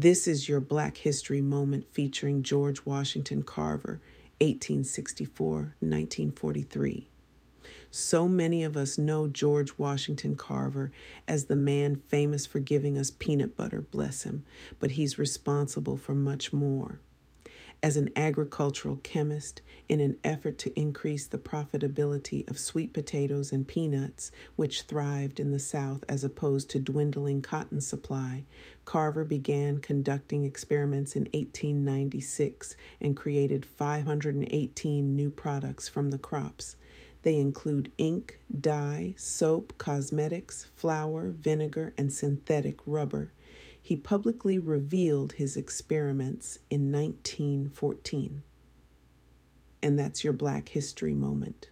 This is your Black History moment featuring George Washington Carver, 1864 1943. So many of us know George Washington Carver as the man famous for giving us peanut butter, bless him, but he's responsible for much more. As an agricultural chemist, in an effort to increase the profitability of sweet potatoes and peanuts, which thrived in the South as opposed to dwindling cotton supply, Carver began conducting experiments in 1896 and created 518 new products from the crops. They include ink, dye, soap, cosmetics, flour, vinegar, and synthetic rubber. He publicly revealed his experiments in 1914. And that's your Black History moment.